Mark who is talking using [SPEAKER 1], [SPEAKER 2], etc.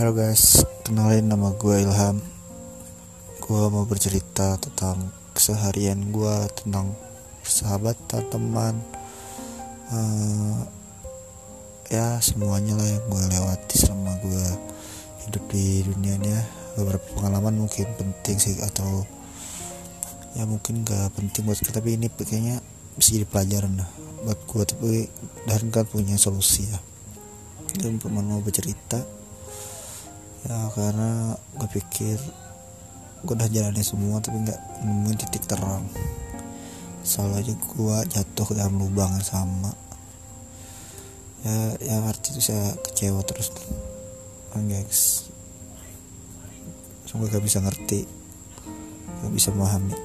[SPEAKER 1] Halo guys, kenalin nama gue Ilham. Gue mau bercerita tentang keseharian gue Tentang persahabatan, teman. Uh, Ya semuanya lah yang gue lewati selama gue hidup di dunia ini ya. Beberapa pengalaman mungkin penting sih atau Ya mungkin gak penting buat kita Tapi ini kayaknya bisa jadi pelajaran lah Buat gue tapi dan kan punya solusi ya. Dan mau bercerita ya karena gue pikir gue udah jalanin semua tapi nggak nemuin titik terang. Selalu aja gue jatuh ke dalam lubang yang sama. Ya yang arti itu saya kecewa terus. Kan guys semoga gak bisa ngerti gak bisa memahami